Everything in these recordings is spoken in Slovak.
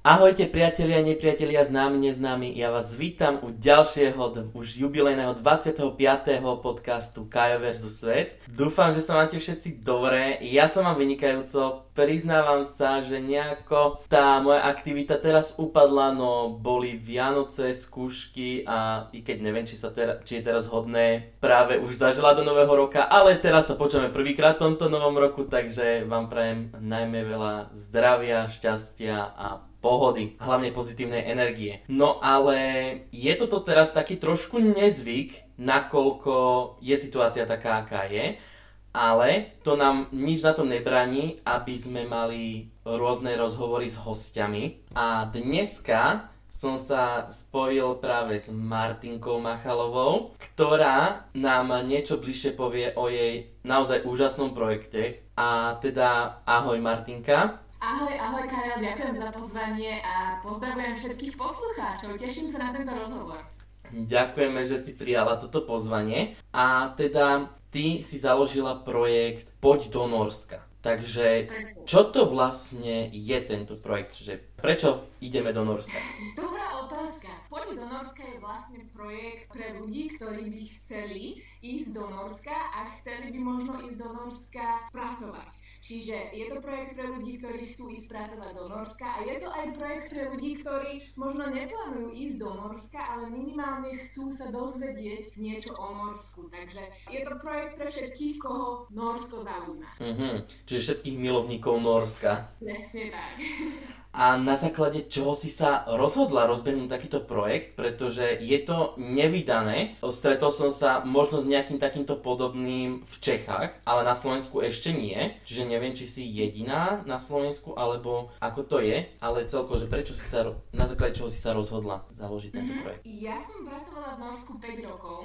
Ahojte priatelia, nepriatelia, známi, neznámi. Ja vás vítam u ďalšieho, už jubilejného 25. podcastu Kajo vs. Svet. Dúfam, že sa máte všetci dobre. Ja som vám vynikajúco. Priznávam sa, že nejako tá moja aktivita teraz upadla, no boli Vianoce, skúšky a i keď neviem, či, sa tera, či je teraz hodné práve už zažila do nového roka, ale teraz sa počujeme prvýkrát v tomto novom roku, takže vám prajem najmä veľa zdravia, šťastia a pohody, hlavne pozitívnej energie. No ale je toto teraz taký trošku nezvyk, nakoľko je situácia taká, aká je, ale to nám nič na tom nebraní, aby sme mali rôzne rozhovory s hostiami. A dneska som sa spojil práve s Martinkou Machalovou, ktorá nám niečo bližšie povie o jej naozaj úžasnom projekte. A teda ahoj Martinka. Ahoj, ahoj Karel, ďakujem za pozvanie a pozdravujem všetkých poslucháčov. Teším sa na tento rozhovor. Ďakujeme, že si prijala toto pozvanie. A teda ty si založila projekt Poď do Norska. Takže čo to vlastne je tento projekt? Že prečo ideme do Norska? Dobrá Poď do Norska je vlastne projekt pre ľudí, ktorí by chceli ísť do Norska a chceli by možno ísť do Norska pracovať. Čiže je to projekt pre ľudí, ktorí chcú ísť pracovať do Norska a je to aj projekt pre ľudí, ktorí možno neplánujú ísť do Norska, ale minimálne chcú sa dozvedieť niečo o Norsku. Takže je to projekt pre všetkých, koho Norsko zaujíma. Mm-hmm. Čiže všetkých milovníkov Norska. Presne tak. a na základe čoho si sa rozhodla rozbehnúť takýto projekt, pretože je to nevydané. Stretol som sa možno s nejakým takýmto podobným v Čechách, ale na Slovensku ešte nie. Čiže neviem, či si jediná na Slovensku, alebo ako to je, ale celko, že prečo si sa, na základe čoho si sa rozhodla založiť tento mm-hmm. projekt? Ja som pracovala v Norsku 5 rokov.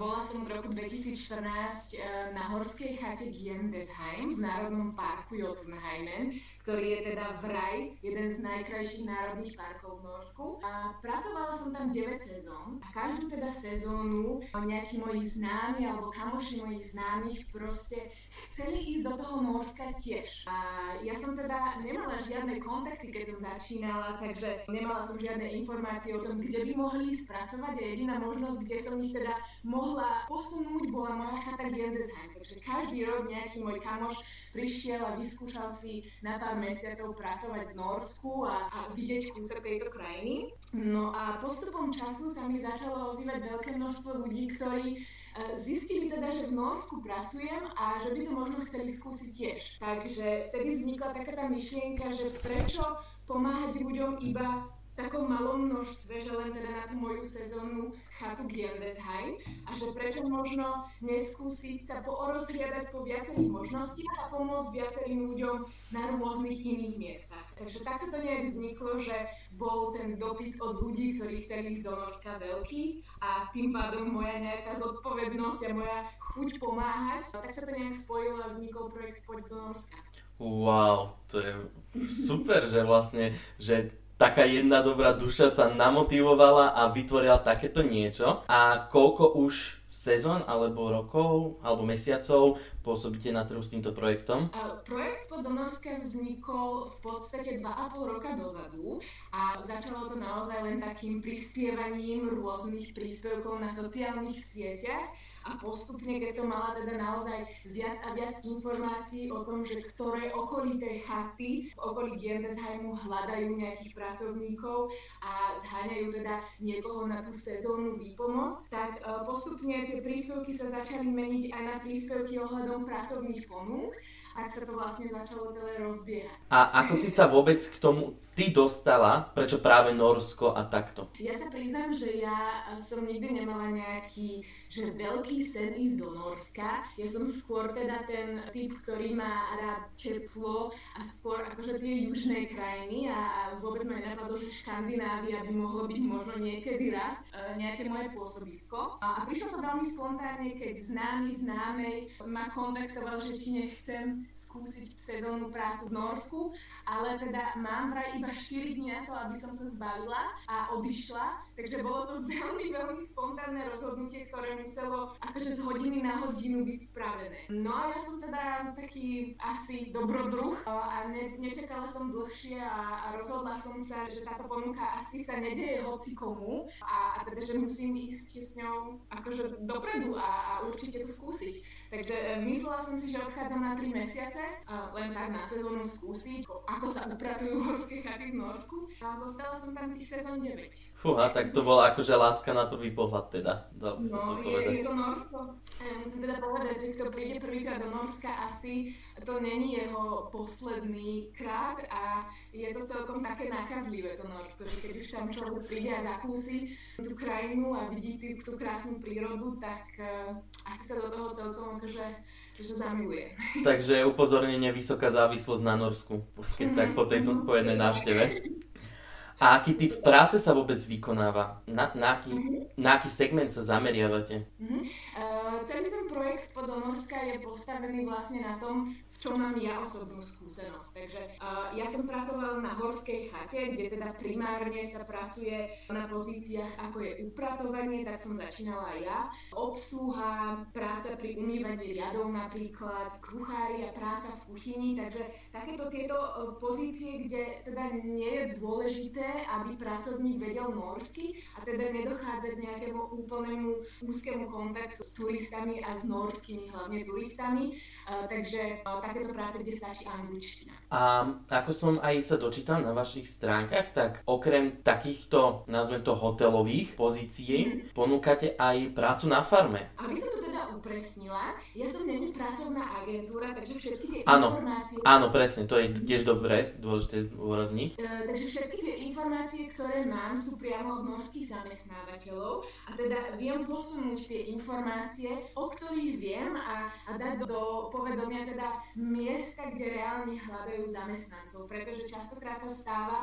Bola som v roku 2014 e, na horskej chate Giendesheim v Národnom parku Jotunheimen ktorý je teda vraj jeden z najkrajších národných parkov v Norsku. A pracovala som tam 9 sezón a každú teda sezónu nejakí moji známi alebo kamoši mojich známych proste chceli ísť do toho Norska tiež. A ja som teda nemala žiadne kontakty, keď som začínala, takže nemala som žiadne informácie o tom, kde by mohli spracovať a jediná možnosť, kde som ich teda mohla posunúť, bola moja chata Gendesheim. Takže každý rok nejaký môj kamoš prišiel a vyskúšal si na pár mesiacov pracovať v Norsku a, a vidieť kúsok tejto krajiny. No a postupom času sa mi začalo ozývať veľké množstvo ľudí, ktorí e, zistili teda, že v Norsku pracujem a že by to možno chceli skúsiť tiež. Takže vtedy vznikla taká tá myšlienka, že prečo pomáhať ľuďom iba takom malom množstve, že len teda na tú moju sezónnu chatu Giendesheim a že prečo možno neskúsiť sa porozhliadať po viacerých možnostiach a pomôcť viacerým ľuďom na rôznych iných miestach. Takže tak sa to nejak vzniklo, že bol ten dopyt od ľudí, ktorí chceli ísť do Norska veľký a tým pádom moja nejaká zodpovednosť a moja chuť pomáhať. A tak sa to nejak spojilo a vznikol projekt Poď do Norska. Wow, to je super, že vlastne, že taká jedna dobrá duša sa namotivovala a vytvorila takéto niečo. A koľko už sezón, alebo rokov, alebo mesiacov pôsobíte na trhu s týmto projektom? Projekt po Donorské vznikol v podstate 2,5 roka dozadu a začalo to naozaj len takým prispievaním rôznych príspevkov na sociálnych sieťach a postupne, keď som mala teda naozaj viac a viac informácií o tom, že ktoré okolité chaty v okolí Giendesheimu hľadajú nejakých pracovníkov a zháňajú teda niekoho na tú sezónnu výpomoc, tak e, postupne tie príspevky sa začali meniť aj na príspevky ohľadom pracovných ponúk tak sa to vlastne začalo celé rozbiehať. A ako si sa vôbec k tomu ty dostala? Prečo práve Norsko a takto? Ja sa priznám, že ja som nikdy nemala nejaký že veľký sen ísť do Norska. Ja som skôr teda ten typ, ktorý má rád teplo a skôr akože tie južné krajiny a, a vôbec ma nenapadlo, že Škandinávia by mohlo byť možno niekedy raz e, nejaké moje pôsobisko. A, a prišlo to veľmi spontánne, keď známy známej ma kontaktoval, že či nechcem skúsiť sezónnu prácu v Norsku, ale teda mám vraj iba 4 dní na to, aby som sa zbalila a odišla, takže bolo to veľmi, veľmi spontánne rozhodnutie, ktoré muselo akože z hodiny na hodinu byť spravené. No a ja som teda taký asi dobrodruh a ne, nečakala som dlhšie a, a rozhodla som sa, že táto ponuka asi sa nedeje hoci komu a, a teda, že musím ísť s ňou akože dopredu a, a určite to skúsiť. Takže e, myslela som si, že odchádzam na 3 mesiace, len tak na sezónu skúsiť, ako sa upratujú horské chaty v Norsku. A zostala som tam tých sezón 9. Fúha, tak to bola akože láska na prvý pohľad teda, dal no, to povedať. Je, to Norsko. E, musím teda povedať, že kto príde prvýkrát do Norska, asi to není jeho posledný krát a je to celkom také nakazlivé to Norsko, že keď už tam človek príde a zakúsi tú krajinu a vidí tú krásnu prírodu, tak uh, asi sa do toho celkom akože že zamiluje. Takže upozornenie vysoká závislosť na Norsku, keď tak po, tejto, po jednej návšteve. A aký typ práce sa vôbec vykonáva? Na, na, aký, mm-hmm. na aký segment sa zameriavate? Mm-hmm. Uh, celý ten projekt Podonorska je postavený vlastne na tom, v čom mám ja osobnú skúsenosť. Takže uh, ja som pracovala na horskej chate, kde teda primárne sa pracuje na pozíciách ako je upratovanie, tak som začínala ja. Obsluha, práca pri umývaní riadov napríklad, kuchári a práca v kuchyni, takže takéto tieto uh, pozície, kde teda nie je dôležité aby pracovník vedel norsky a teda nedochádzať k nejakému úplnému úzkému kontaktu s turistami a s norskými hlavne turistami. Uh, takže uh, takéto práce, kde stačí angličtina. A ako som aj sa dočítal na vašich stránkach, tak okrem takýchto, nazvem to hotelových pozícií, mm. ponúkate aj prácu na farme. Aby som to teda upresnila, ja som není pracovná agentúra, takže všetky tie áno, informácie... Áno, presne, to je tiež dobre, dôležité zdôrazniť. Uh, takže všetky tie informácie, ktoré mám, sú priamo od norských zamestnávateľov a teda viem posunúť tie informácie, o ktorých viem a, a dať do povedomia teda miesta, kde reálne hľadajú zamestnancov, pretože častokrát sa stáva,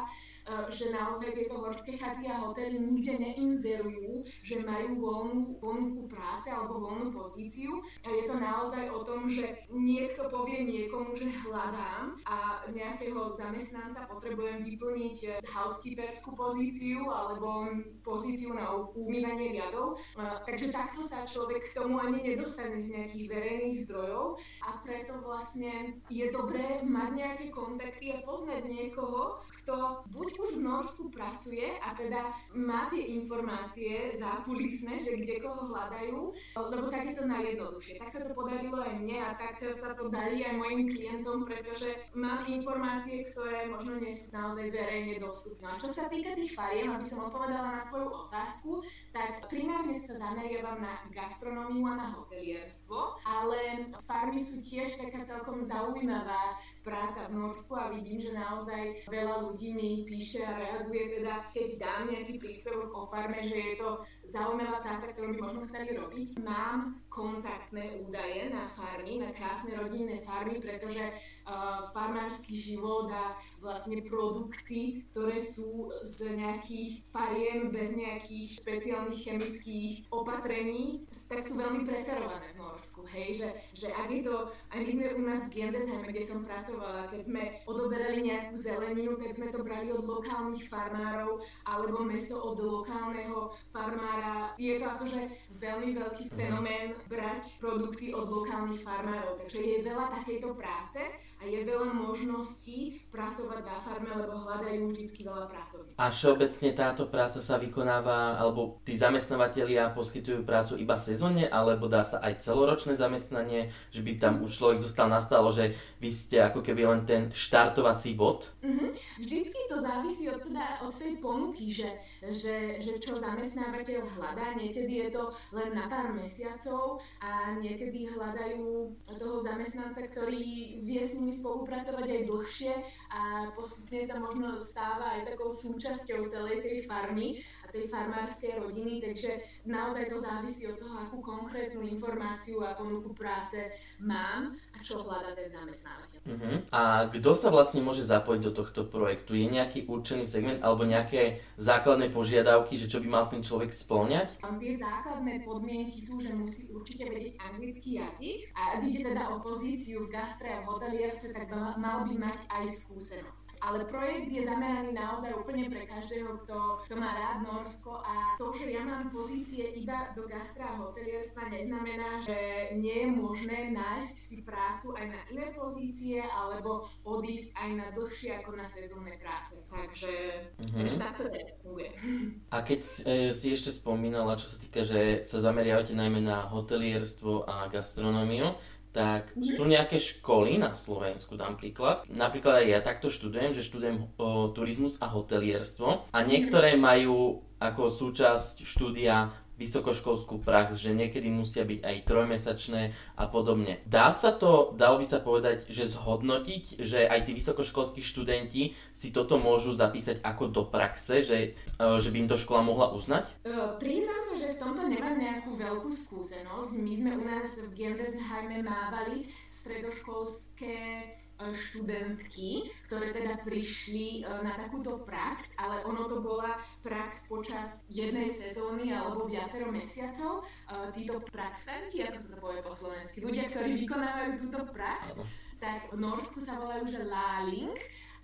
že naozaj tieto horské chaty a hotely nikde neinzerujú, že majú voľnú ponuku práce alebo voľnú pozíciu. A je to naozaj o tom, že niekto povie niekomu, že hľadám a nejakého zamestnanca potrebujem vyplniť e, housekeeperskú pozíciu alebo pozíciu na umývanie riadov. E, takže takto sa človek k tomu ani nedostane z nejakých verejných zdrojov a preto vlastne je dobré mať nejaké kontakty a poznať niekoho, kto buď už v Norsku pracuje a teda má tie informácie zákulisné, že kde koho hľadajú, lebo tak je to najjednoduchšie. Tak sa to podarilo aj mne a tak sa to darí aj mojim klientom, pretože mám informácie, ktoré možno nie sú naozaj verejne dostupné. A čo sa týka tých fariem, aby som odpovedala na tvoju otázku, tak primárne sa zameriavam na gastronómiu a na hotelierstvo, ale farmy sú tiež taká celkom zaujímavá práca v Norsku a vidím, že naozaj veľa ľudí mi píše a reaguje teda, keď dám nejaký príspevok o farme, že je to zaujímavá práca, ktorú by možno chceli robiť. Mám kontaktné údaje na farmy, na krásne rodinné farmy, pretože uh, farmársky život a vlastne produkty, ktoré sú z nejakých fariem bez nejakých špeciálnych chemických opatrení, tak sú veľmi preferované v Norsku, hej, že, že ak je to, aj my sme u nás v Gendesheime, kde som pracovala, keď sme odoberali nejakú zeleninu, tak sme to brali od lokálnych farmárov, alebo meso od lokálneho farmára. Je to akože veľmi veľký fenomén brať produkty od lokálnych farmárov, takže je veľa takejto práce a je veľa možností pracovať na farme, lebo hľadajú vždy veľa pracovníkov. A všeobecne táto práca sa vykonáva, alebo tí zamestnávateľia poskytujú prácu iba sezónne, alebo dá sa aj celoročné zamestnanie, že by tam už človek zostal nastalo, že vy ste ako keby len ten štartovací bod? Mm-hmm. Vždycky to závisí od, teda, od tej ponuky, že, že, že čo zamestnávateľ hľadá. Niekedy je to len na pár mesiacov a niekedy hľadajú toho zamestnanca, ktorý vie s ním nimi spolupracovať aj dlhšie a postupne sa možno stáva aj takou súčasťou celej tej farmy. A tej farmárskej rodiny, takže naozaj to závisí od toho, akú konkrétnu informáciu a ponuku práce mám a čo hľada ten zamestnávateľ. Uh-huh. A kto sa vlastne môže zapojiť do tohto projektu? Je nejaký určený segment alebo nejaké základné požiadavky, že čo by mal ten človek spĺňať? Tie základné podmienky sú, že musí určite vedieť anglický jazyk a ak ide teda o pozíciu v gastre a v hotelierstve, tak mal by mať aj skúsenosť. Ale projekt je zameraný naozaj úplne pre každého, kto, kto má rád Norsko a to, že ja mám pozície iba do gastra a hotelierstva neznamená, že nie je možné nájsť si prácu aj na iné pozície alebo odísť aj na dlhšie ako na sezónne práce. Takže, mm-hmm. takže takto to funguje. A keď e, si ešte spomínala, čo sa týka, že sa zameriavate najmä na hotelierstvo a gastronómiu, tak sú nejaké školy na Slovensku, dám príklad. Napríklad aj ja takto študujem, že študujem o, turizmus a hotelierstvo a niektoré majú ako súčasť štúdia vysokoškolskú prax, že niekedy musia byť aj trojmesačné a podobne. Dá sa to, dalo by sa povedať, že zhodnotiť, že aj tí vysokoškolskí študenti si toto môžu zapísať ako do praxe, že, e, že by im to škola mohla uznať? Uh, priznám sa, že v tomto nemám nejakú veľkú skúsenosť. My sme u nás v Gendesheime mávali stredoškolské E, študentky, ktoré teda prišli e, na takúto prax, ale ono to bola prax počas jednej sezóny alebo viacero mesiacov. E, títo praxanti, ako sa to povie po slovensky, ľudia, ktorí vykonávajú túto prax, tak v Norsku sa volajú, že láling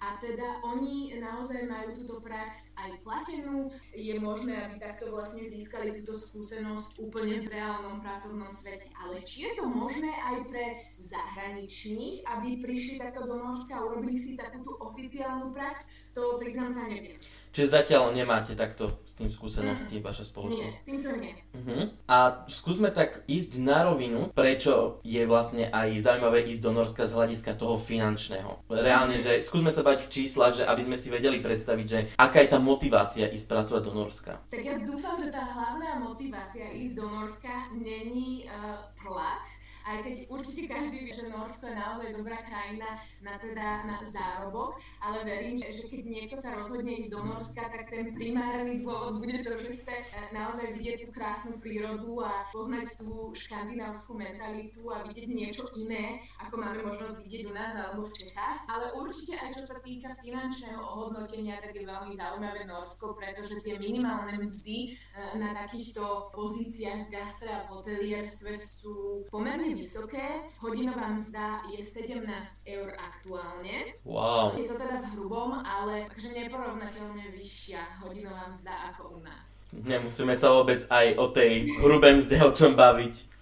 a teda oni naozaj majú túto prax aj platenú. Je možné, aby takto vlastne získali túto skúsenosť úplne v reálnom pracovnom svete. Ale či je to možné aj pre zahraničných, aby prišli takto do Norska a urobili si takúto oficiálnu prax, to priznám sa neviem. Čiže zatiaľ nemáte takto s tým skúsenosti mm. vaša spoločnosť? Nie, týmto nie. Uh-huh. A skúsme tak ísť na rovinu, prečo je vlastne aj zaujímavé ísť do Norska z hľadiska toho finančného. Reálne, že skúsme sa bať v číslach, že aby sme si vedeli predstaviť, že aká je tá motivácia ísť pracovať do Norska. Tak ja dúfam, že tá hlavná motivácia ísť do Norska není uh, plat, aj keď určite každý vie, že Norsko je naozaj dobrá krajina na, teda, na zárobok, ale verím, že, že keď niekto sa rozhodne ísť do Norska, tak ten primárny dôvod bude to, že chce e, naozaj vidieť tú krásnu prírodu a poznať tú škandinávskú mentalitu a vidieť niečo iné, ako máme možnosť vidieť u nás alebo v Čechách. Ale určite aj čo sa týka finančného ohodnotenia, tak je veľmi zaujímavé Norsko, pretože tie minimálne mzdy e, na takýchto pozíciách v gastre a v hotelierstve sú pomerne vysoké. Hodinová mzda je 17 eur aktuálne. Wow. Je to teda v hrubom, ale takže neporovnateľne vyššia hodinová mzda ako u nás. Nemusíme sa vôbec aj o tej hrubej mzde o čom baviť.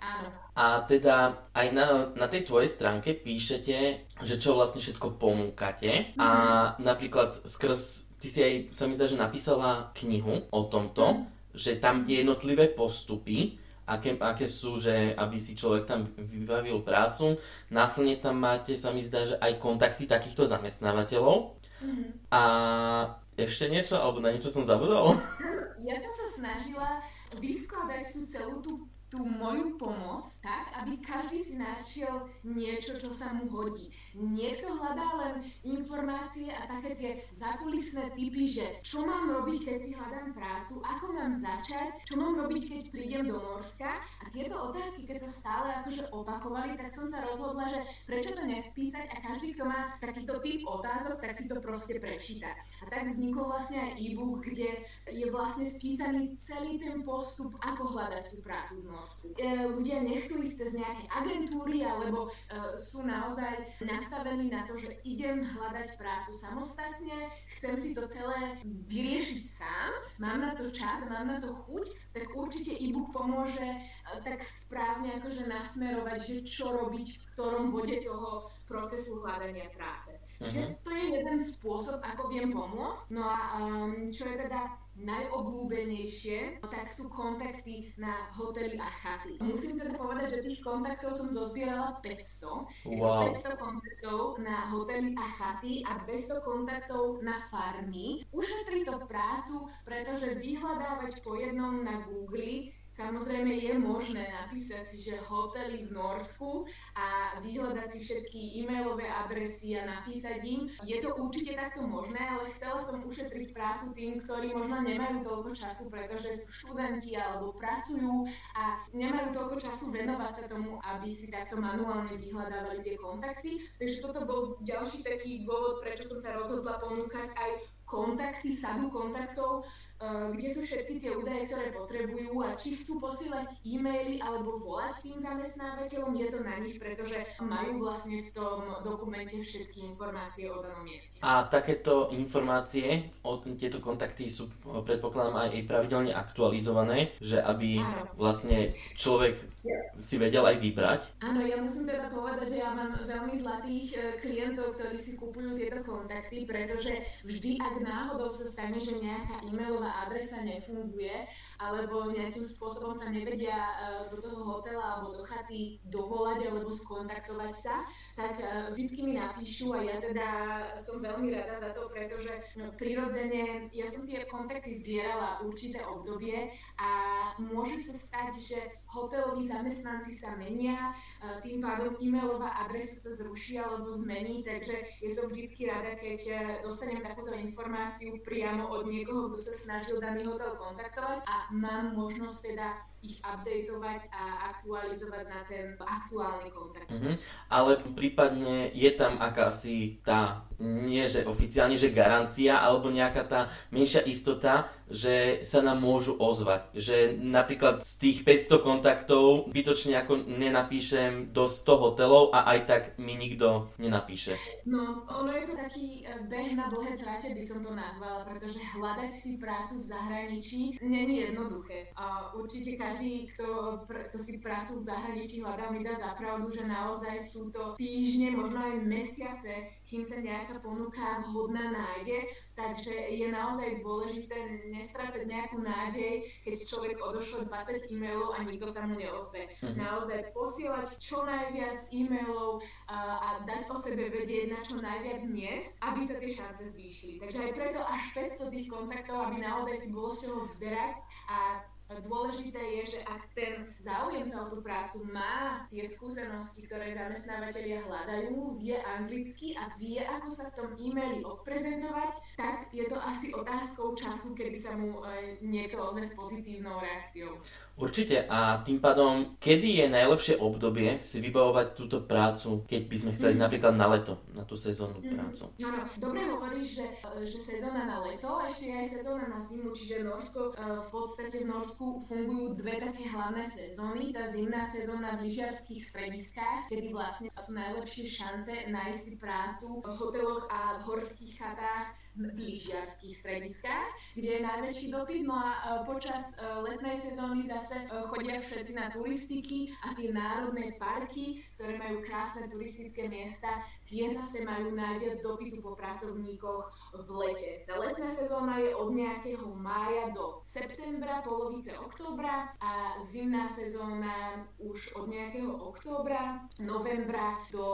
Áno. A teda aj na, na tej tvojej stránke píšete, že čo vlastne všetko ponúkate. Mm. A mhm. napríklad skrz, ty si aj, sa mi zdá, že napísala knihu o tomto, mm. že tam tie jednotlivé postupy, aké, aké sú, že aby si človek tam vybavil prácu. Následne tam máte, sa mi zdá, že aj kontakty takýchto zamestnávateľov. Mm-hmm. A ešte niečo? Alebo na niečo som zabudol? Ja som sa snažila vyskladať tú celú tú tú moju pomoc tak, aby každý si našiel niečo, čo sa mu hodí. Niekto hľadá len informácie a také tie zákulisné typy, že čo mám robiť, keď si hľadám prácu, ako mám začať, čo mám robiť, keď prídem do Norska. A tieto otázky, keď sa stále akože opakovali, tak som sa rozhodla, že prečo to nespísať a každý, kto má takýto typ otázok, tak si to proste prečíta. A tak vznikol vlastne aj e-book, kde je vlastne spísaný celý ten postup, ako hľadať tú prácu v Norsku. E, ľudia nechcú ísť cez nejaké agentúry, alebo e, sú naozaj nastavení na to, že idem hľadať prácu samostatne, chcem si to celé vyriešiť sám, mám na to čas, mám na to chuť, tak určite e-book pomôže e, tak správne akože nasmerovať, že čo robiť v ktorom bode toho procesu hľadania práce. Uh-huh. to je jeden spôsob, ako viem pomôcť. No a um, čo je teda najobľúbenejšie, tak sú kontakty na hotely a chaty. Musím teda povedať, že tých kontaktov som zozbierala 500. Wow. 500 kontaktov na hotely a chaty a 200 kontaktov na farmy. Ušetrí to prácu, pretože vyhľadávať po jednom na Google Samozrejme je možné napísať si, že hotely v Norsku a vyhľadať si všetky e-mailové adresy a napísať im. Je to určite takto možné, ale chcela som ušetriť prácu tým, ktorí možno nemajú toľko času, pretože sú študenti alebo pracujú a nemajú toľko času venovať sa tomu, aby si takto manuálne vyhľadávali tie kontakty. Takže toto bol ďalší taký dôvod, prečo som sa rozhodla ponúkať aj kontakty, sadu kontaktov, kde sú všetky tie údaje, ktoré potrebujú a či chcú posielať e-maily alebo volať tým zamestnávateľom, je to na nich, pretože majú vlastne v tom dokumente všetky informácie o danom mieste. A takéto informácie, o tieto kontakty sú predpokladám aj pravidelne aktualizované, že aby Áno. vlastne človek si vedel aj vybrať. Áno, ja musím teda povedať, že ja mám veľmi zlatých eh, klientov, ktorí si kupujú tieto kontakty, pretože vždy, ak náhodou sa stane, že nejaká e-mailová adresa nefunguje, alebo nejakým spôsobom sa nevedia e, do toho hotela alebo do chaty dovolať alebo skontaktovať sa, tak e, vždycky mi napíšu a ja teda som veľmi rada za to, pretože no, prirodzene ja som tie kontakty zbierala určité obdobie a môže sa stať, že hoteloví zamestnanci sa menia, e, tým pádom e-mailová adresa sa zruší alebo zmení, takže ja som vždycky rada, keď dostanem takúto informáciu priamo od niekoho, kto sa snažil daný hotel kontaktovať a mám možnosť teda ich updateovať a aktualizovať na ten aktuálny kontakt. Mm-hmm. Ale prípadne je tam akási tá, nie že oficiálne, že garancia, alebo nejaká tá menšia istota, že sa nám môžu ozvať. Že napríklad z tých 500 kontaktov bytočne ako nenapíšem do 100 hotelov a aj tak mi nikto nenapíše. No, ono je to taký e, beh na dlhé trate, by som to nazvala, pretože hľadať si prácu v zahraničí není jednoduché. A určite každý, kto, kto si prácu v zahraničí hľadá, mi dá zapravdu, že naozaj sú to týždne, možno aj mesiace, kým sa nejaká ponuka vhodná nájde. Takže je naozaj dôležité nestrácať nejakú nádej, keď človek odošlo 20 e-mailov a nikto sa mu neozve. Mm-hmm. Naozaj posielať čo najviac e-mailov a, a dať o sebe vedieť na čo najviac miest, aby sa tie šance zvýšili. Takže aj preto až 500 tých kontaktov, aby naozaj si bolo z čoho vyberať a Dôležité je, že ak ten záujemca o tú prácu má tie skúsenosti, ktoré zamestnávateľia hľadajú, vie anglicky a vie, ako sa v tom e-maili odprezentovať, tak je to asi otázkou času, kedy sa mu e, niekto ozve s pozitívnou reakciou. Určite a tým pádom, kedy je najlepšie obdobie si vybavovať túto prácu, keď by sme chceli mm. napríklad na leto, na tú sezónnu mm. prácu? Áno, dobre hovoríš, že, že sezóna na leto, ešte aj sezóna na zimu, čiže Norsko, e, v podstate v Norsku fungujú dve také hlavné sezóny. Tá zimná sezóna v lyžiarských strediskách, kedy vlastne sú najlepšie šance nájsť si prácu v hoteloch a v horských chatách lyžiarských strediskách, kde je najväčší dopyt. No a e, počas e, letnej sezóny zase e, chodia všetci na turistiky a tie národné parky, ktoré majú krásne turistické miesta, tie zase majú najviac dopytu po pracovníkoch v lete. Tá letná sezóna je od nejakého mája do septembra, polovice októbra a zimná sezóna už od nejakého októbra, novembra do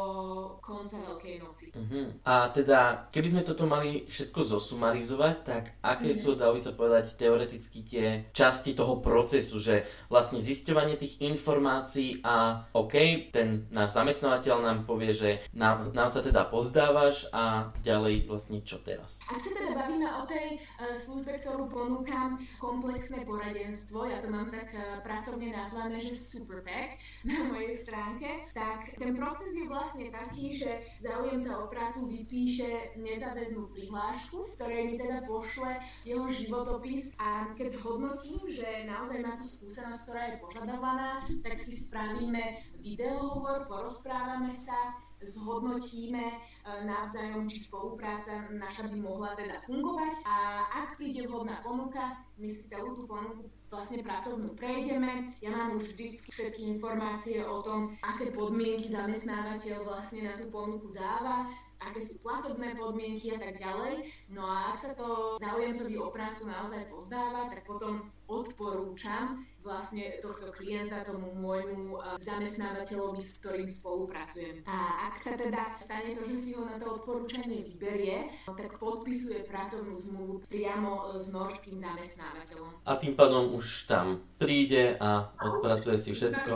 konca Veľkej noci. Uh-huh. A teda, keby sme toto mali všetko zosumarizovať, tak aké mm-hmm. sú, dalo by sa povedať, teoreticky tie časti toho procesu, že vlastne zisťovanie tých informácií a OK, ten náš zamestnávateľ nám povie, že nám, nám sa teda pozdávaš a ďalej vlastne čo teraz. Ak sa teda bavíme o tej uh, službe, ktorú ponúkam, komplexné poradenstvo, ja to mám tak uh, pracovne nazvané, že Superpack na mojej stránke, tak ten proces je vlastne taký, že záujemca o prácu vypíše nezáväznú prihlášku prihlášku, v ktorej mi teda pošle jeho životopis a keď hodnotím, že naozaj má tú skúsenosť, ktorá je požadovaná, tak si spravíme videohovor, porozprávame sa, zhodnotíme e, navzájom, či spolupráca naša by mohla teda fungovať a ak príde vhodná ponuka, my si celú tú ponuku vlastne pracovnú prejdeme. Ja mám už vždy všetky informácie o tom, aké podmienky zamestnávateľ vlastne na tú ponuku dáva, aké sú platobné podmienky a tak ďalej. No a ak sa to záujemcovi o prácu naozaj pozdáva, tak potom odporúčam vlastne tohto klienta tomu môjmu e, zamestnávateľovi, s ktorým spolupracujem. A ak sa teda stane to, že si ho na to odporúčanie vyberie, tak podpisuje pracovnú zmluvu priamo e, s norským zamestnávateľom. A tým pádom už tam príde a odpracuje si všetko.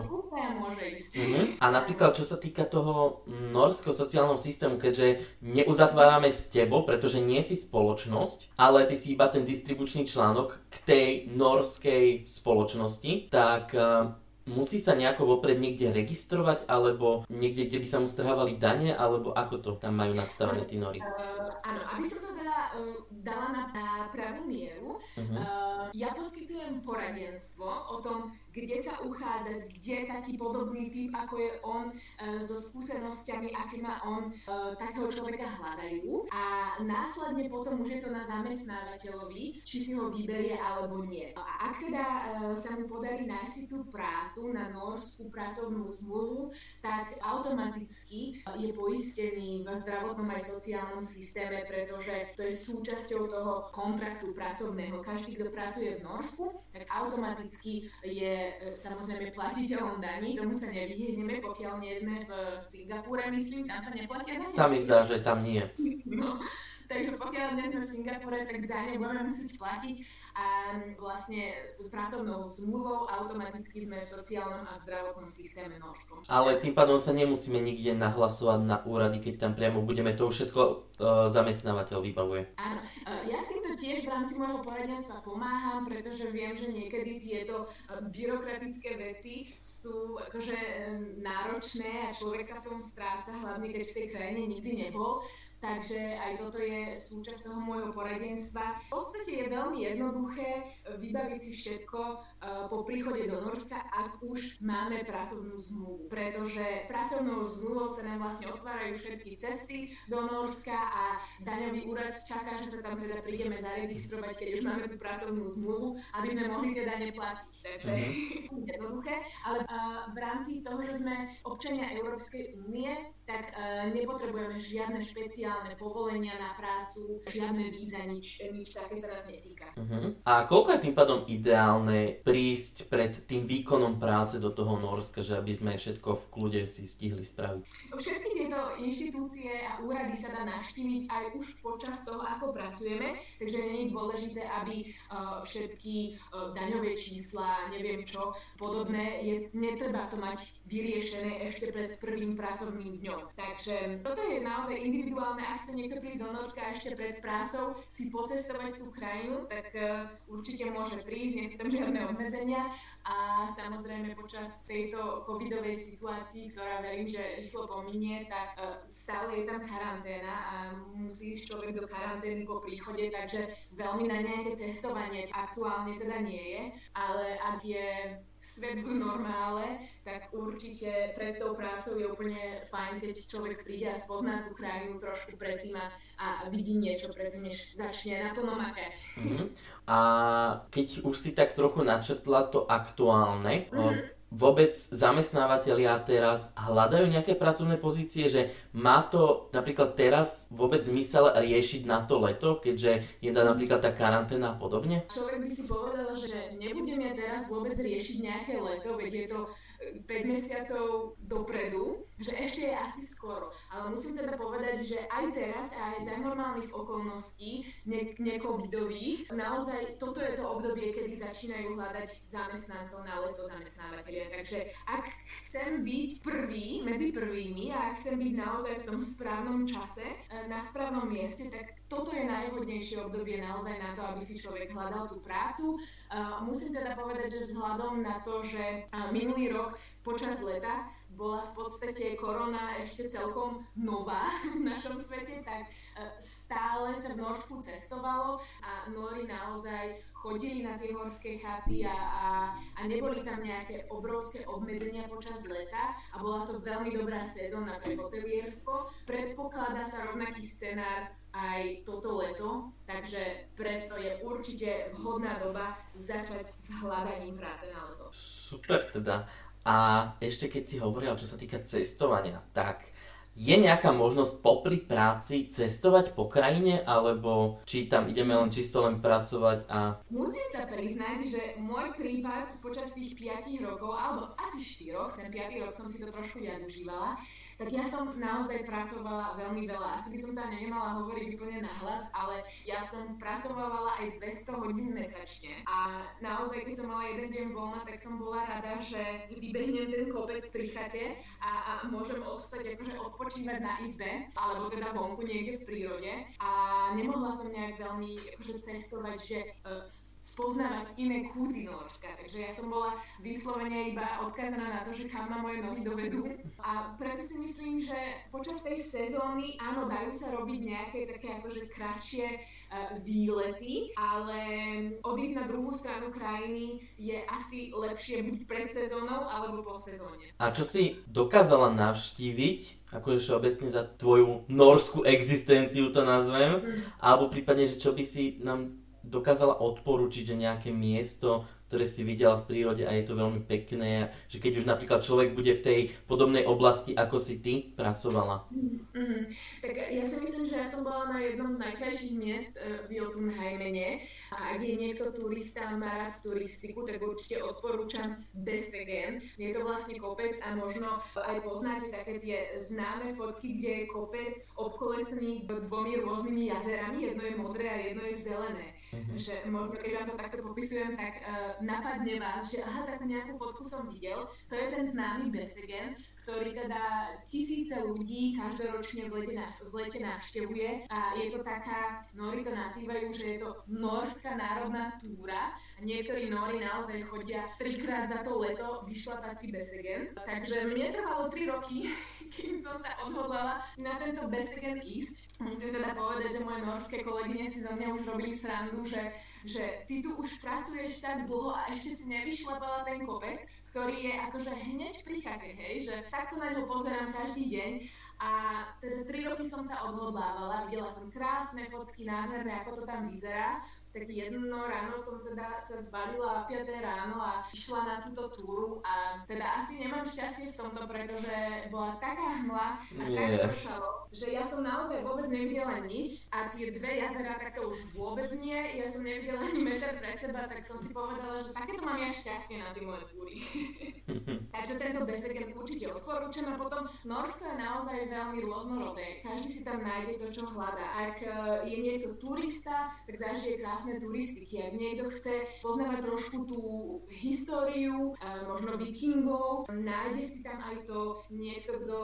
môže ísť. Uh-huh. A napríklad, čo sa týka toho norského sociálneho systému, keďže neuzatvárame s tebou, pretože nie si spoločnosť, ale ty si iba ten distribučný článok k tej norskej spoločnosti, spoločnosti, tak uh, musí sa nejako vopred niekde registrovať, alebo niekde, kde by sa mu strhávali dane, alebo ako to tam majú nadstavené tí nory? Uh, áno, aby som to teda uh, dala na, na pravú mieru, uh-huh. uh, ja poskytujem poradenstvo o tom, kde sa uchádzať, kde taký podobný typ, ako je on, e, so skúsenosťami, aké má on, e, takého človeka hľadajú a následne potom už je to na zamestnávateľovi, či si ho vyberie alebo nie. A ak teda e, sa mu podarí nájsť si tú prácu na norskú pracovnú zmluvu, tak automaticky je poistený v zdravotnom aj sociálnom systéme, pretože to je súčasťou toho kontraktu pracovného. Každý, kto pracuje v Norsku, tak automaticky je samozrejme platiteľom daní, tomu sa nevyhneme, pokiaľ nie sme v Singapúre, myslím, tam sa neplatia daní. Sa mi zdá, že tam nie. No, takže pokiaľ nie sme v Singapúre, tak dane budeme musieť platiť a vlastne pracovnou zmluvou automaticky sme v sociálnom a zdravotnom systéme Norskom. Ale tým pádom sa nemusíme nikde nahlasovať na úrady, keď tam priamo budeme, to už všetko uh, zamestnávateľ vybavuje. Áno, uh, ja si to tiež v rámci môjho poradenstva pomáham, pretože viem, že niekedy tieto uh, byrokratické veci sú akože náročné a človek sa v tom stráca, hlavne keď v tej krajine nikdy nebol. Takže aj toto je súčasť toho môjho poradenstva. V podstate je veľmi jednoduché vybaviť si všetko po príchode do Norska, ak už máme pracovnú zmluvu. Pretože pracovnou zmluvou sa nám vlastne otvárajú všetky cesty do Norska a daňový úrad čaká, že sa tam teda prídeme zaregistrovať, keď už máme tú pracovnú zmluvu, aby sme mohli teda neplatiť. Takže mm-hmm. jednoduché. Ale v rámci toho, že sme občania Európskej únie, tak uh, nepotrebujeme žiadne špeciálne povolenia na prácu, žiadne víza, nič, nič také sa nás netýka. Uh-huh. A koľko je tým pádom ideálne prísť pred tým výkonom práce do toho Norska, že aby sme všetko v kľude si stihli spraviť? Všetky tieto inštitúcie a úrady sa dá navštíviť aj už počas toho, ako pracujeme, takže nie je dôležité, aby uh, všetky uh, daňové čísla, neviem čo, podobné, je, netreba to mať vyriešené ešte pred prvým pracovným dňom. Takže toto je naozaj individuálne. Ak chce niekto prísť do Norska ešte pred prácou, si pocestovať tú krajinu, tak uh, určite môže prísť, nie sú tam žiadne obmedzenia. A samozrejme počas tejto covidovej situácii, ktorá verím, že rýchlo pominie, tak uh, stále je tam karanténa a musí človek do karantény po príchode, takže veľmi na nejaké cestovanie aktuálne teda nie je, ale ak je svet v normále, tak určite pred tou prácou je úplne fajn, keď človek príde a spozná tú krajinu trošku predtým a, a vidí niečo predtým, než začne naplno makať. Mm-hmm. A keď už si tak trochu načetla to aktuálne, mm-hmm vôbec zamestnávateľia teraz hľadajú nejaké pracovné pozície, že má to napríklad teraz vôbec zmysel riešiť na to leto, keďže je tam napríklad tá karanténa a podobne? Človek by si povedal, že nebudeme teraz vôbec riešiť nejaké leto, veď je to 5 mesiacov dopredu, že ešte je asi skoro. Ale musím teda povedať, že aj teraz, aj za normálnych okolností, ne- naozaj toto je to obdobie, kedy začínajú hľadať zamestnancov na leto zamestnávateľia. Takže ak chcem byť prvý medzi prvými a chcem byť naozaj v tom správnom čase, e, na správnom mieste, tak toto je najvhodnejšie obdobie naozaj na to, aby si človek hľadal tú prácu. Musím teda povedať, že vzhľadom na to, že minulý rok počas leta bola v podstate korona ešte celkom nová v našom svete, tak e, stále sa v Norsku cestovalo a Nori naozaj chodili na tie horské chaty a, a, a neboli tam nejaké obrovské obmedzenia počas leta a bola to veľmi dobrá sezóna pre hotelierstvo. Predpokladá sa rovnaký scenár aj toto leto, takže preto je určite vhodná doba začať s hľadaním práce na leto. Super teda. A ešte keď si hovoril, čo sa týka cestovania, tak Je nejaká možnosť popri práci cestovať po krajine, alebo či tam ideme len čisto len pracovať a... Musím sa priznať, že môj prípad počas tých 5 rokov, alebo asi 4, ten 5 rok som si to trošku viac užívala, tak ja som naozaj pracovala veľmi veľa. Asi by som tam nemala hovoriť úplne na hlas, ale ja som pracovala aj 200 hodín mesačne. A naozaj, keď som mala jeden deň voľna, tak som bola rada, že vybehnem ten kopec pri chate a, a môžem ostať akože odpočívať na izbe, alebo teda vonku niekde v prírode. A nemohla som nejak veľmi akože cestovať, že uh, spoznávať iné kúty Norska. Takže ja som bola vyslovene iba odkázaná na to, že kam ma moje nohy dovedú. A preto si myslím, že počas tej sezóny, áno, dajú sa robiť nejaké také akože kratšie uh, výlety, ale odísť na druhú stranu krajiny je asi lepšie buď pred sezónou alebo po sezóne. A čo si dokázala navštíviť, akože všeobecne za tvoju norskú existenciu to nazvem, mm. alebo prípadne, že čo by si nám dokázala odporučiť, že nejaké miesto, ktoré si videla v prírode a je to veľmi pekné, že keď už napríklad človek bude v tej podobnej oblasti, ako si ty pracovala. Mm-hmm. Tak ja si myslím, že ja som bola na jednom z najkrajších miest e, v Jotunheimene a ak je niekto turista má rád turistiku, tak určite odporúčam Desegen. Je to vlastne kopec a možno aj poznáte také tie známe fotky, kde je kopec obkolesený dvomi rôznymi jazerami, jedno je modré a jedno je zelené. Mm-hmm. Že možno keď vám to takto popisujem, tak uh, napadne vás, že aha, takú nejakú fotku som videl. To je ten známy Besegen, ktorý teda tisíce ľudí každoročne v lete, v lete navštevuje a je to taká, Nori to nazývajú, že je to norská národná túra niektorí Nori naozaj chodia trikrát za to leto vyšlapať si Besegen. Takže mne trvalo 3 roky, kým som sa odhodlala na tento Besegen ísť. Musím teda povedať, že moje norské kolegyne si za mňa už robili srandu, že, že ty tu už pracuješ tak dlho a ešte si nevyšlapala ten kopec, ktorý je akože hneď pri chate, hej, že takto na ňo pozerám každý deň. A teda 3 roky som sa odhodlávala, videla som krásne fotky, nádherné, ako to tam vyzerá tak jedno ráno som teda sa zbalila 5 ráno a išla na túto túru a teda asi nemám šťastie v tomto, pretože bola taká hmla a yeah. tak pršalo, že ja som naozaj vôbec nevidela nič a tie dve jazera tak to už vôbec nie, ja som nevidela ani meter pred seba, tak som si povedala, že takéto mám ja šťastie na tie moje túry. Takže tento Besegen určite odporúčam a potom Norsko je naozaj veľmi rôznorodé. Každý si tam nájde to, čo hľadá. Ak e, je niekto turista, tak zažije krásne krásne turistiky. Ak niekto chce poznávať trošku tú históriu, možno vikingov, nájde si tam aj to niekto, kto,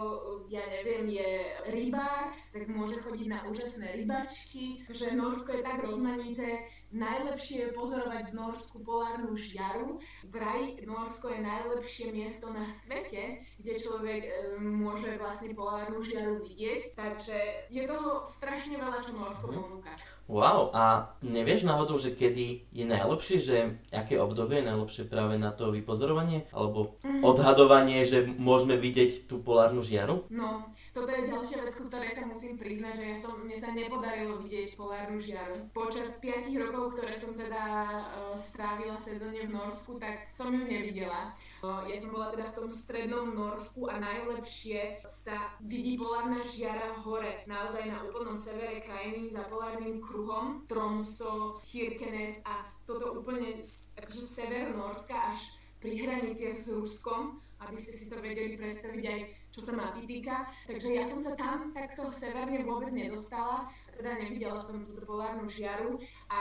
ja neviem, je rybár, tak môže chodiť na úžasné rybačky, že Norsko je tak rozmanité, Najlepšie je pozorovať v Norsku polárnu žiaru. Vraj Norsko je najlepšie miesto na svete, kde človek e, môže vlastne polárnu žiaru vidieť. Takže je toho strašne veľa, čo Norsko mhm. ponúka. Wow, a nevieš náhodou, že kedy je najlepšie, že aké obdobie je najlepšie práve na to vypozorovanie? Alebo mm-hmm. odhadovanie, že môžeme vidieť tú polárnu žiaru? No, toto je ďalšia vec, ktorej sa musím priznať, že ja som, mne sa nepodarilo vidieť polárnu žiaru. Počas 5 rokov, ktoré som teda uh, strávila sezóne v Norsku, tak som ju nevidela. Uh, ja som bola teda v tom strednom Norsku a najlepšie sa vidí polárna žiara hore, naozaj na úplnom severe krajiny za polárnym kruhom, Tromso, Kirkenes a toto úplne akože sever Norska až pri hraniciach s Ruskom, aby ste si to vedeli predstaviť aj čo sa ma týka. Takže ja som sa tam takto severne vôbec nedostala, teda nevidela som túto polárnu žiaru a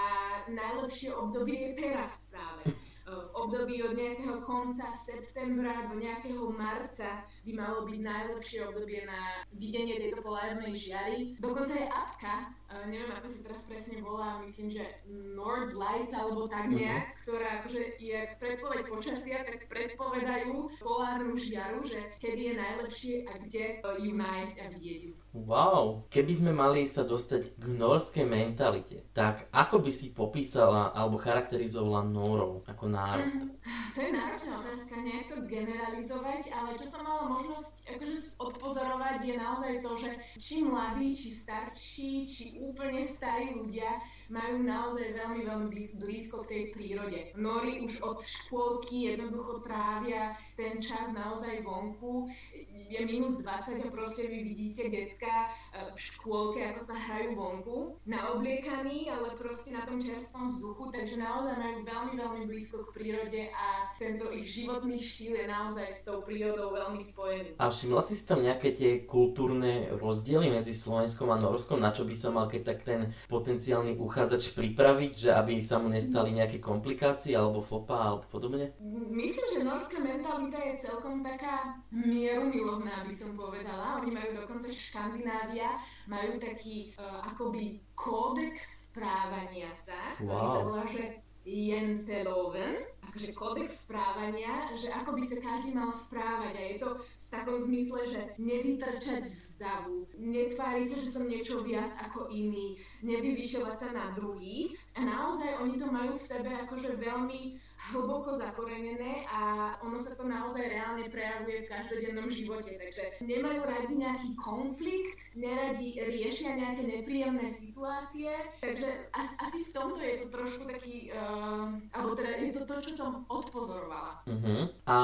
najlepšie obdobie je teraz práve v období od nejakého konca septembra do nejakého marca by malo byť najlepšie obdobie na videnie tejto polárnej žiary. Dokonca je apka, uh, neviem ako si teraz presne volá, myslím, že Nord Lights alebo tak mhm. nejak, ktorá akože je predpoveď počasia, tak predpovedajú polárnu žiaru, že kedy je najlepšie a kde ju nájsť a vidieť ju. Wow, keby sme mali sa dostať k norskej mentalite, tak ako by si popísala alebo charakterizovala Norov ako národ? Mm, to je náročná otázka, nejak to generalizovať, ale čo som mala možnosť akože odpozorovať je naozaj to, že či mladí, či starší, či úplne starí ľudia majú naozaj veľmi, veľmi blízko k tej prírode. Nori už od škôlky jednoducho trávia ten čas naozaj vonku. Je minus 20 a proste vy vidíte decka e, v škôlke, ako sa hrajú vonku, naobliekaní, ale proste na tom čerstvom vzduchu, takže naozaj majú veľmi, veľmi blízko k prírode a tento ich životný štýl je naozaj s tou prírodou veľmi spojený. A všimla si tam nejaké tie kultúrne rozdiely medzi Slovenskom a Norskom, na čo by sa mal keď tak ten potenciálny uchádzač pripraviť, že aby sa mu nestali nejaké komplikácie alebo fopa alebo podobne? Myslím, že norská mentalita je celkom taká mierumilovná, by som povedala. Oni majú dokonca Škandinávia, majú taký uh, akoby kódex správania sa, ktorý wow. sa volá, že Jenteloven, akože kódex správania, že ako by sa každý mal správať a je to v takom zmysle, že nevytrčať z davu, netváriť že som niečo viac ako iný, nevyvyšovať sa na druhých a naozaj oni to majú v sebe akože veľmi hlboko zakorenené a ono sa to naozaj reálne prejavuje v každodennom živote. Takže nemajú radi nejaký konflikt, neradi riešia nejaké nepríjemné situácie, takže asi v tomto je to trošku taký, uh, alebo teda je to to, čo som odpozorovala. Uh-huh. A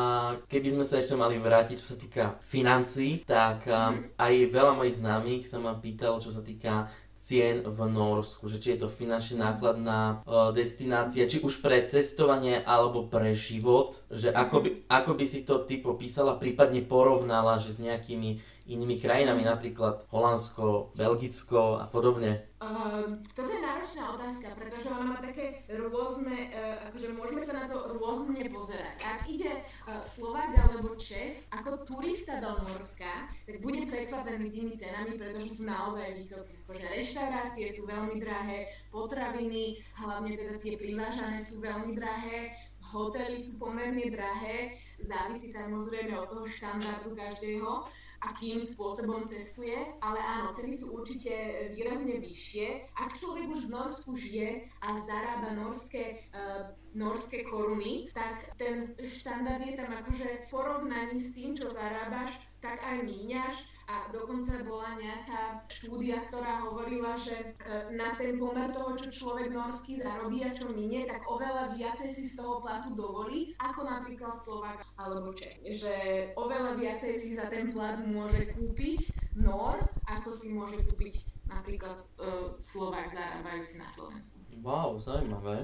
keby sme sa ešte mali vrátiť, čo sa týka financií, tak uh, uh-huh. aj veľa mojich známych sa ma pýtalo, čo sa týka cien v Norsku, že či je to finančne nákladná uh, destinácia, či už pre cestovanie alebo pre život, že ako by, ako by si to ty popísala, prípadne porovnala, že s nejakými inými krajinami, napríklad Holandsko, Belgicko a podobne? Uh, toto je náročná otázka, pretože ona má také rôzne, uh, akože môžeme sa na to rôzne pozerať. Ak ide uh, Slovák alebo Čech ako turista do Norska, tak bude prekvapený tými cenami, pretože sú naozaj vysoké. Akože reštaurácie sú veľmi drahé, potraviny, hlavne teda tie privážané sú veľmi drahé, hotely sú pomerne drahé, závisí samozrejme od toho štandardu každého akým spôsobom cestuje, ale áno, ceny sú určite výrazne vyššie. Ak človek už v Norsku žije a zarába norské, uh, norské koruny, tak ten štandard je tam akože porovnaní s tým, čo zarábaš, tak aj míňaš a dokonca bola nejaká štúdia, ktorá hovorila, že e, na ten pomer toho, čo človek norský zarobí a čo minie, tak oveľa viacej si z toho platu dovolí, ako napríklad Slovak alebo Čech. Že oveľa viacej si za ten plat môže kúpiť Nor, ako si môže kúpiť napríklad uh, Slovak zarábajúci na Slovensku. Wow, zaujímavé.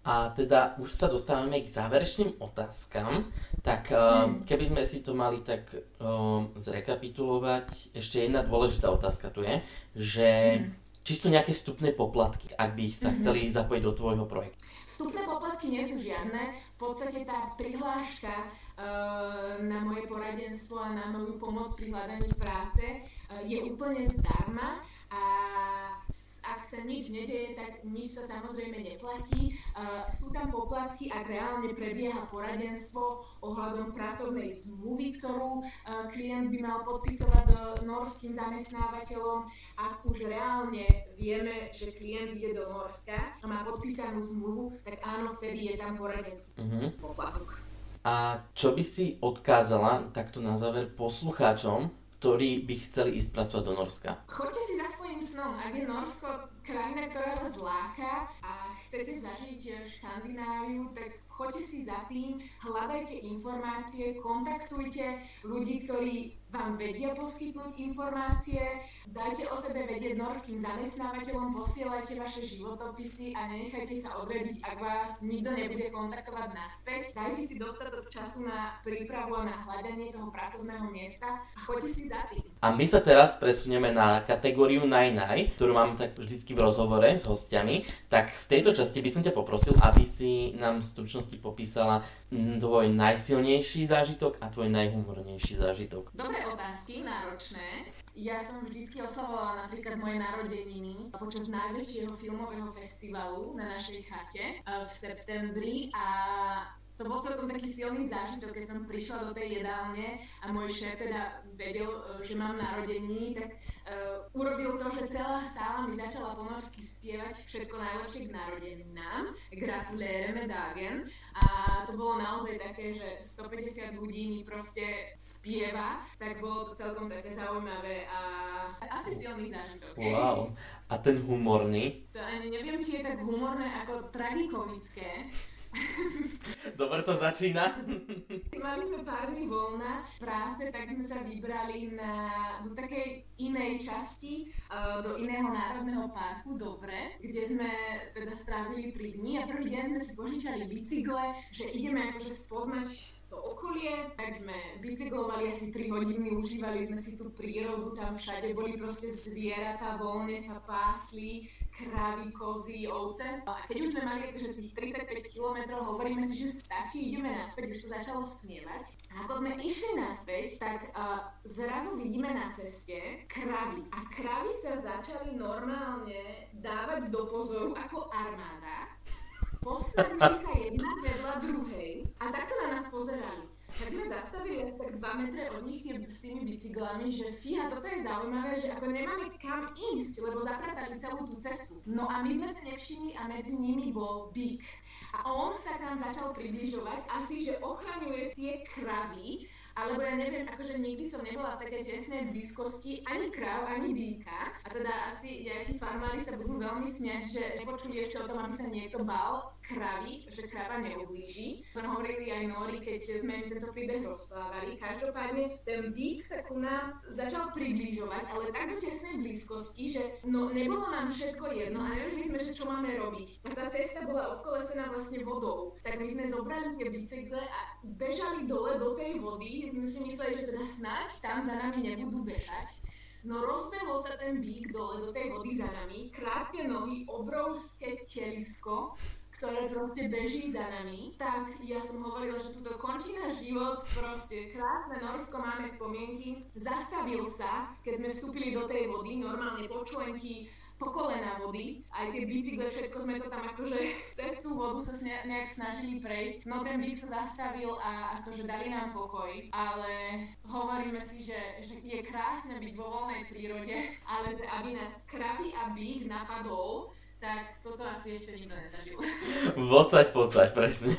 A teda už sa dostávame k záverečným otázkam, tak mm. keby sme si to mali tak um, zrekapitulovať, ešte jedna dôležitá otázka tu je, že mm. či sú nejaké vstupné poplatky, ak by sa mm-hmm. chceli zapojiť do tvojho projektu. Vstupné poplatky nie sú žiadne, v podstate tá prihláška uh, na moje poradenstvo a na moju pomoc pri hľadaní práce je úplne zdarma a ak sa nič nedeje, tak nič sa samozrejme neplatí. Uh, sú tam poplatky, ak reálne prebieha poradenstvo ohľadom pracovnej zmluvy, ktorú uh, klient by mal podpisovať s norským zamestnávateľom. Ak už reálne vieme, že klient ide do Norska a má podpísanú zmluvu, tak áno, vtedy je tam poradenstvo. Uh-huh. Poplatok. A čo by si odkázala takto na záver poslucháčom, ktorí by chceli ísť pracovať do Norska? Choďte si za svojim snom. Ak je Norsko krajina, ktorá vás láka a chcete zažiť Škandináviu, tak choďte si za tým, hľadajte informácie, kontaktujte ľudí, ktorí vám vedia poskytnúť informácie, dajte o sebe vedieť norským zamestnávateľom, posielajte vaše životopisy a nenechajte sa odrediť, ak vás nikto nebude kontaktovať naspäť. Dajte si dostatok času na prípravu a na hľadanie toho pracovného miesta a choďte si za tým. A my sa teraz presunieme na kategóriu Naj ktorú mám tak vždycky v rozhovore s hostiami. Tak v tejto časti by som ťa poprosil, aby si nám v stručnosti popísala tvoj najsilnejší zážitok a tvoj najhumornejší zážitok. Dobre otázky, náročné. Ja som vždycky oslavovala napríklad moje narodeniny počas najväčšieho filmového festivalu na našej chate eh, v septembri a to bol celkom taký silný zážitok, keď som prišla do tej jedálne a môj šéf teda vedel, e, že mám narodení, tak uh, urobil to, že celá sála mi začala po norsky spievať všetko najlepšie k narodeninám. Gratuléreme Dagen. A to bolo naozaj také, že 150 ľudí mi proste spieva, tak bolo to celkom také zaujímavé a asi silný zážitok. Wow. A ten humorný? To ani neviem, či je tak humorné ako tragikomické, Dobre to začína. Mali sme pár dní voľna práce, tak sme sa vybrali na, do takej inej časti, uh, do iného národného parku, Dobre, kde sme teda strávili 3 dní a prvý deň sme si požičali bicykle, že ideme akože spoznať to okolie, tak sme bicyklovali asi 3 hodiny, užívali sme si tú prírodu, tam všade boli proste zvieratá, voľne sa pásli, kravy, kozy, ovce. A keď už sme mali akože tých 35 km, hovoríme si, že stačí, ideme naspäť, už sa začalo stmievať. A ako sme išli naspäť, tak uh, zrazu vidíme na ceste kravy. A kravy sa začali normálne dávať do pozoru ako armáda. Postavili sa jedna vedľa druhej a takto na nás pozerali. Tak sme zastavili tak 2 metre od nich s tými bicyklami, že fíha, toto je zaujímavé, že ako nemáme kam ísť, lebo zapratali celú tú cestu. No a my sme sa nevšimli a medzi nimi bol bík. A on sa tam začal približovať, asi že ochraňuje tie kravy, alebo ja neviem, akože nikdy som nebola v takej tesnej blízkosti ani kráv, ani býka. A teda asi nejakí farmári sa budú veľmi smiať, že nepočuli ešte o tom, aby sa niekto bál kravy, že krava neublíži. To hovorili aj Nori, keď sme im tento príbeh rozprávali. Každopádne ten bík sa ku nám začal približovať, ale tak do tesnej blízkosti, že no nebolo nám všetko jedno a nevedeli sme, že čo máme robiť. A tá cesta bola obkolesená vlastne vodou. Tak my sme zobrali tie bicykle a bežali dole do tej vody, sme si mysleli, že teda snáď tam za nami nebudú bežať. No rozbehol sa ten bík dole do tej vody za nami, krátke nohy, obrovské telisko, ktoré proste beží za nami, tak ja som hovorila, že tuto končí náš život, proste krásne Norsko, máme spomienky. Zastavil sa, keď sme vstúpili do tej vody, normálne počlenky, po kolena vody, aj tie bicykle, všetko sme to tam akože cez tú vodu sa nejak snažili prejsť. No ten bík sa zastavil a akože dali nám pokoj, ale hovoríme si, že, že je krásne byť vo voľnej prírode, ale aby nás kravy a bík napadol, tak toto asi ešte nikto nezažil. Vocať, pocať, presne.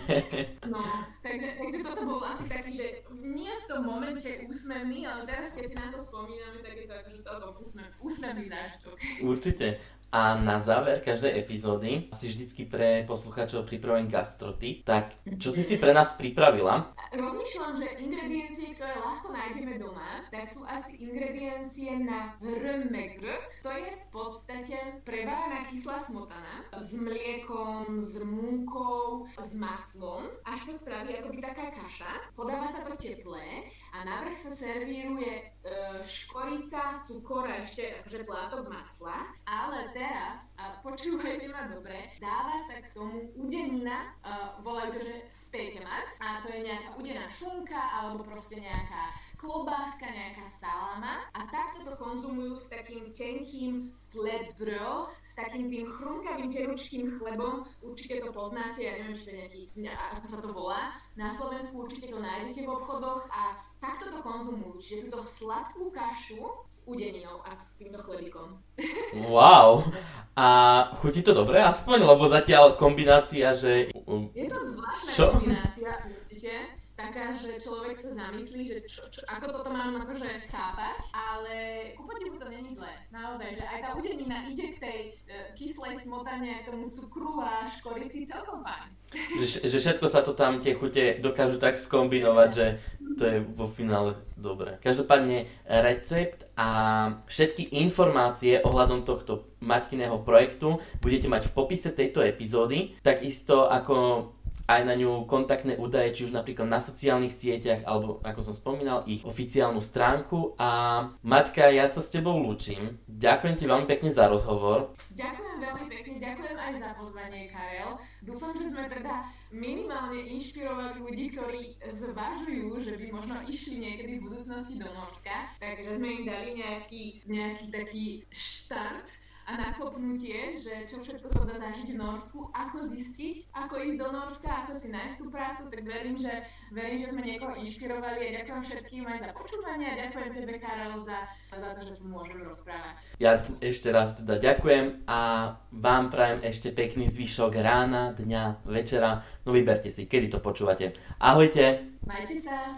No, takže, takže toto bol asi taký, že nie v tom momente úsmevný, ale teraz keď si na to spomíname, tak je to akože celkom úsmev, úsmevný zážitok. Určite. A na záver každej epizódy si vždycky pre poslucháčov pripravujem gastrotip. Tak čo si si pre nás pripravila? Rozmýšľam, že ingrediencie, ktoré ľahko nájdeme doma, tak sú asi ingrediencie na römmegröt. To je v podstate preváraná kyslá smotana s mliekom, s múkou, s maslom, až sa spraví akoby taká kaša. Podáva sa to teplé a návrh sa servíruje e, škorica, cukor a ešte akože plátok masla, ale teraz, a počúvajte ma dobre, dáva sa k tomu udenina, e, volajú to, že spekemat, a to je nejaká udená šunka alebo proste nejaká klobáska, nejaká salama a takto to konzumujú s takým tenkým flatbröd, s takým tým chrunkavým tenučkým chlebom. Určite to poznáte, ja neviem, či to nejaký, ako sa to volá. Na Slovensku určite to nájdete v obchodoch a takto to konzumujú. Čiže túto sladkú kašu s udeninou a s týmto chlebikom. Wow! A chutí to dobre aspoň, lebo zatiaľ kombinácia, že... Je to zvláštna Čo? kombinácia určite taká, že človek sa zamyslí, že čo, čo, ako toto mám akože chápať, ale ku podivu to není zlé. Naozaj, že aj tá udenina ide k tej e, kyslej smotane, k tomu cukru a škorici celkom fajn. Že, že všetko sa to tam, tie chute dokážu tak skombinovať, že to je vo finále dobré. Každopádne recept a všetky informácie ohľadom tohto Maťkiného projektu budete mať v popise tejto epizódy, takisto ako aj na ňu kontaktné údaje, či už napríklad na sociálnych sieťach, alebo ako som spomínal, ich oficiálnu stránku. A Maťka, ja sa s tebou lúčim. Ďakujem ti veľmi pekne za rozhovor. Ďakujem veľmi pekne, ďakujem aj za pozvanie, Karel. Dúfam, že sme teda minimálne inšpirovali ľudí, ktorí zvažujú, že by možno išli niekedy v budúcnosti do Norska, takže sme im dali nejaký, nejaký taký štart a nakopnutie, že čo všetko sa dá zažiť v Norsku, ako zistiť, ako ísť do Norska, ako si nájsť tú prácu, tak verím, že, verím, že sme niekoho inšpirovali a ďakujem všetkým aj za počúvanie a ďakujem tebe, Karol, za, za to, že tu môžem rozprávať. Ja ešte raz teda ďakujem a vám prajem ešte pekný zvyšok rána, dňa, večera. No vyberte si, kedy to počúvate. Ahojte! Majte sa!